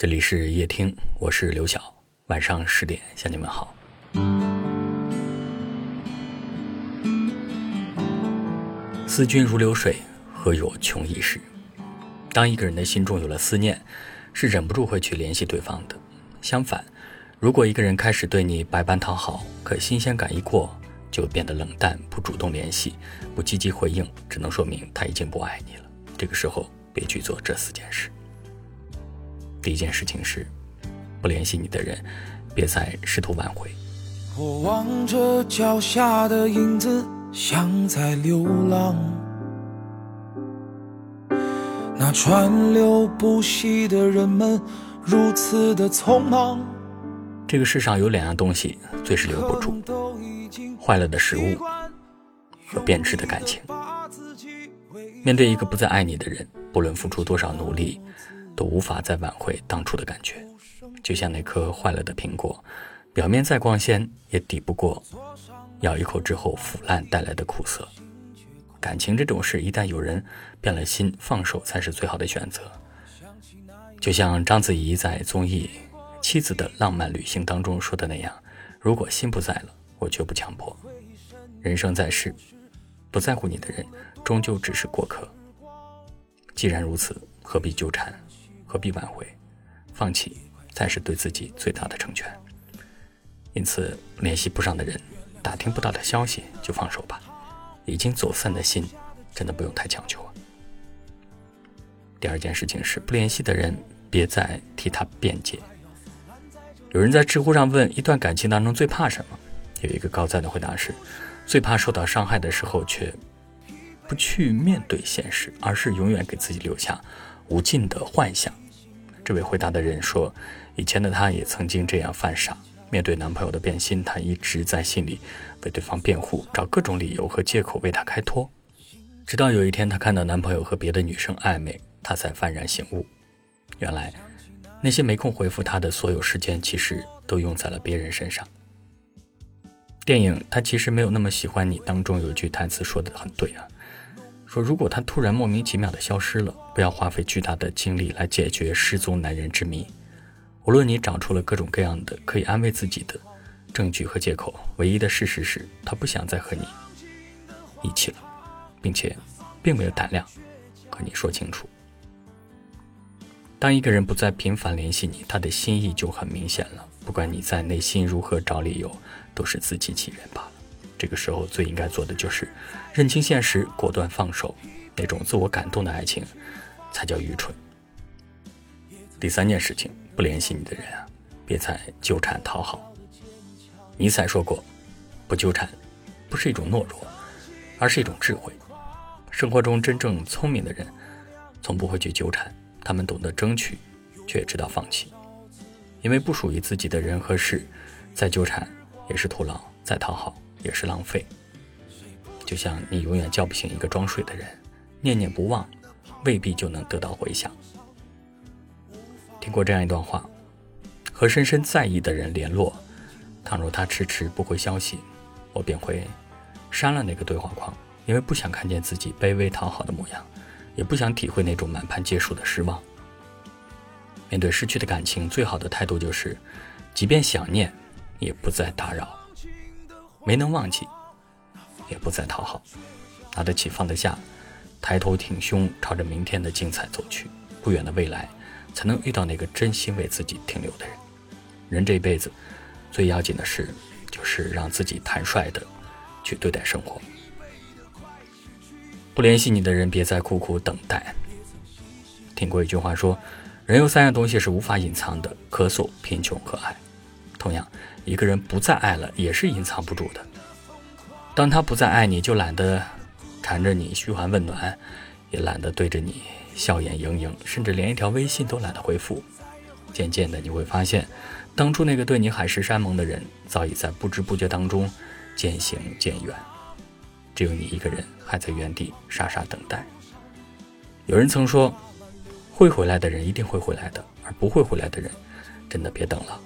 这里是夜听，我是刘晓。晚上十点向你们好。思君如流水，何有穷一时？当一个人的心中有了思念，是忍不住会去联系对方的。相反，如果一个人开始对你百般讨好，可新鲜感一过，就变得冷淡，不主动联系，不积极回应，只能说明他已经不爱你了。这个时候，别去做这四件事。第一件事情是，不联系你的人，别再试图挽回。我望着脚下的影子，像在流浪。那川流不息的人们，如此的匆忙。这个世上有两样东西最是留不住：坏了的食物和变质的感情。面对一个不再爱你的人，不论付出多少努力。都无法再挽回当初的感觉，就像那颗坏了的苹果，表面再光鲜，也抵不过咬一口之后腐烂带来的苦涩。感情这种事，一旦有人变了心，放手才是最好的选择。就像章子怡在综艺《妻子的浪漫旅行》当中说的那样：“如果心不在了，我绝不强迫。人生在世，不在乎你的人，终究只是过客。既然如此，何必纠缠？”何必挽回？放弃才是对自己最大的成全。因此，联系不上的人，打听不到的消息，就放手吧。已经走散的心，真的不用太强求。第二件事情是，不联系的人，别再替他辩解。有人在知乎上问：一段感情当中最怕什么？有一个高赞的回答是：最怕受到伤害的时候，却不去面对现实，而是永远给自己留下。无尽的幻想。这位回答的人说：“以前的他也曾经这样犯傻，面对男朋友的变心，他一直在心里为对方辩护，找各种理由和借口为他开脱。直到有一天，他看到男朋友和别的女生暧昧，他才幡然醒悟，原来那些没空回复他的所有时间，其实都用在了别人身上。”电影《他其实没有那么喜欢你》当中有一句台词说的很对啊。说，如果他突然莫名其妙的消失了，不要花费巨大的精力来解决失踪男人之谜。无论你找出了各种各样的可以安慰自己的证据和借口，唯一的事实是他不想再和你一起了，并且并没有胆量和你说清楚。当一个人不再频繁联系你，他的心意就很明显了。不管你在内心如何找理由，都是自欺欺人罢了。这个时候最应该做的就是认清现实，果断放手。那种自我感动的爱情，才叫愚蠢。第三件事情，不联系你的人啊，别再纠缠讨好。尼采说过，不纠缠，不是一种懦弱，而是一种智慧。生活中真正聪明的人，从不会去纠缠，他们懂得争取，却知道放弃。因为不属于自己的人和事，再纠缠也是徒劳，再讨好。也是浪费，就像你永远叫不醒一个装睡的人，念念不忘，未必就能得到回响。听过这样一段话：和深深在意的人联络，倘若他迟迟不回消息，我便会删了那个对话框，因为不想看见自己卑微讨好的模样，也不想体会那种满盘皆输的失望。面对失去的感情，最好的态度就是，即便想念，也不再打扰。没能忘记，也不再讨好，拿得起放得下，抬头挺胸，朝着明天的精彩走去。不远的未来，才能遇到那个真心为自己停留的人。人这一辈子，最要紧的事，就是让自己坦率的去对待生活。不联系你的人，别再苦苦等待。听过一句话说，人有三样东西是无法隐藏的：咳嗽、贫穷和爱。同样，一个人不再爱了，也是隐藏不住的。当他不再爱你，就懒得缠着你嘘寒问暖，也懒得对着你笑眼盈盈，甚至连一条微信都懒得回复。渐渐的，你会发现，当初那个对你海誓山盟的人，早已在不知不觉当中渐行渐远。只有你一个人还在原地傻傻等待。有人曾说，会回来的人一定会回来的，而不会回来的人，真的别等了。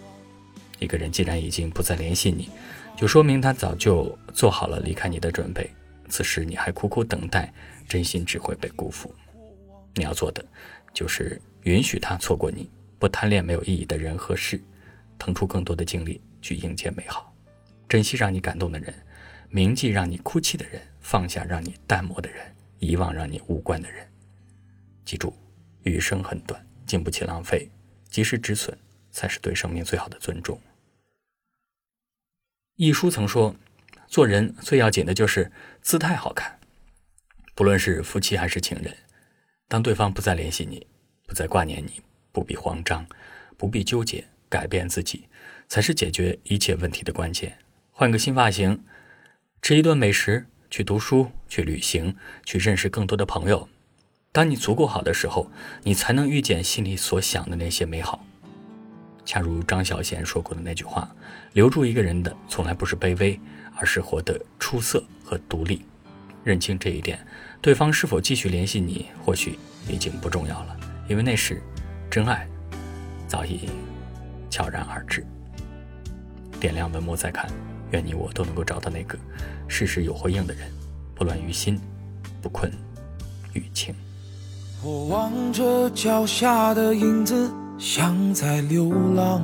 一个人既然已经不再联系你，就说明他早就做好了离开你的准备。此时你还苦苦等待，真心只会被辜负。你要做的，就是允许他错过你，不贪恋没有意义的人和事，腾出更多的精力去迎接美好，珍惜让你感动的人，铭记让你哭泣的人，放下让你淡漠的人，遗忘让你无关的人。记住，余生很短，经不起浪费，及时止损才是对生命最好的尊重。一书曾说，做人最要紧的就是姿态好看，不论是夫妻还是情人，当对方不再联系你，不再挂念你。不必慌张，不必纠结，改变自己才是解决一切问题的关键。换个新发型，吃一顿美食，去读书，去旅行，去认识更多的朋友。当你足够好的时候，你才能遇见心里所想的那些美好。恰如张小娴说过的那句话：“留住一个人的，从来不是卑微，而是活得出色和独立。”认清这一点，对方是否继续联系你，或许已经不重要了，因为那时。真爱早已悄然而至。点亮文末再看，愿你我都能够找到那个事事有回应的人，不乱于心，不困于情。我望着脚下的影子，像在流浪。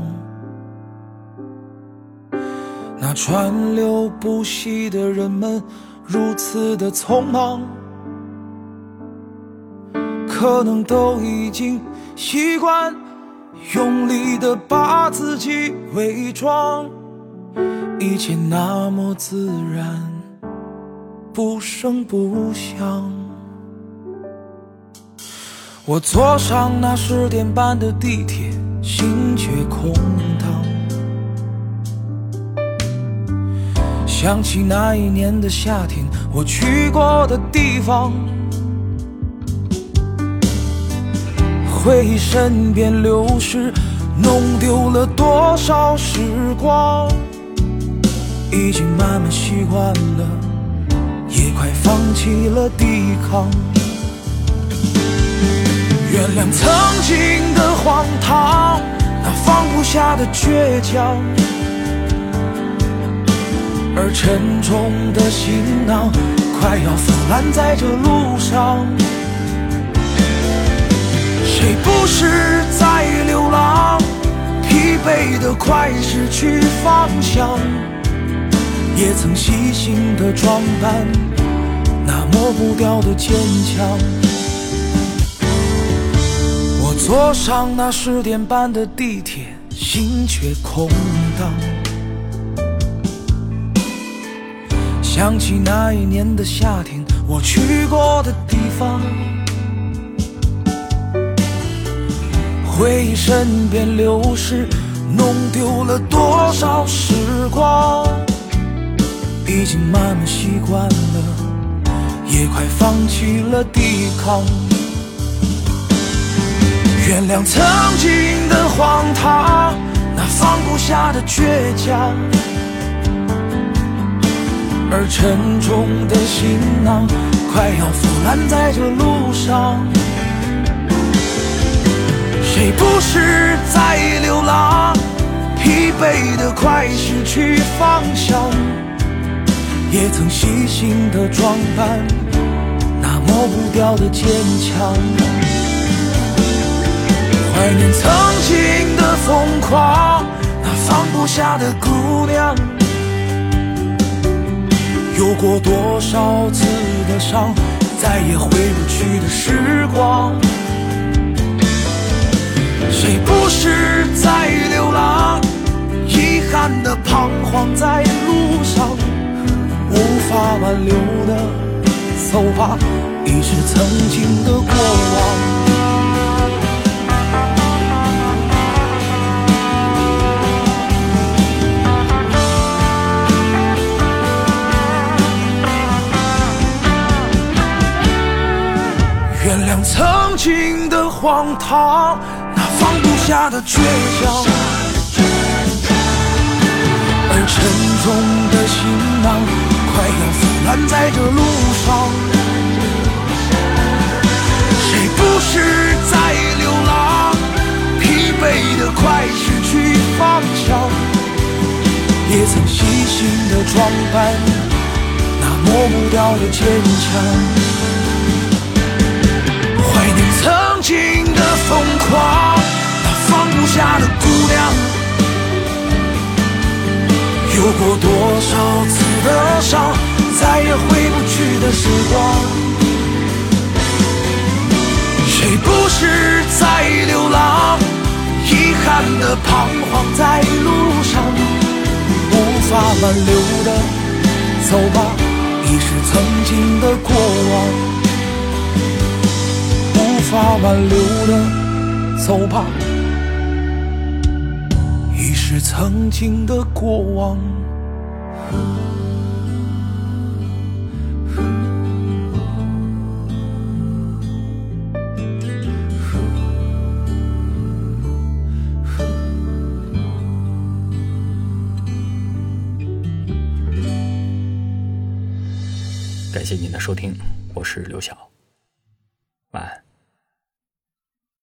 那川流不息的人们，如此的匆忙。可能都已经习惯用力的把自己伪装，一切那么自然，不声不响。我坐上那十点半的地铁，心却空荡。想起那一年的夏天，我去过的地方。回忆身边流逝，弄丢了多少时光？已经慢慢习惯了，也快放弃了抵抗。原谅曾经的荒唐，那放不下的倔强，而沉重的行囊快要腐烂在这路上。谁不是在流浪？疲惫的快失去方向，也曾细心的装扮，那抹不掉的坚强。坐上那十点半的地铁，心却空荡。想起那一年的夏天，我去过的地方。回忆身边流逝，弄丢了多少时光？已经慢慢习惯了，也快放弃了抵抗。原谅曾经的荒唐，那放不下的倔强，而沉重的行囊快要腐烂在这路上。谁不是在流浪？疲惫的快失去方向，也曾细心的装扮，那抹不掉的坚强。怀念曾经的疯狂，那放不下的姑娘，有过多少次的伤，再也回不去的时光。谁不是在流浪？遗憾的彷徨在路上，无法挽留的，走吧，已是曾经的过往。荒唐。那放不下的倔强，而沉重的行囊快要腐烂在这路上。谁不是在流浪？疲惫的快失去方向，也曾细心的装扮那抹不掉的坚强。怀念曾有过多少次的伤，再也回不去的时光。谁不是在流浪，遗憾的彷徨在路上，无法挽留的，走吧，已是曾经的过往。无法挽留的，走吧。是曾经的过往。感谢您的收听，我是刘晓。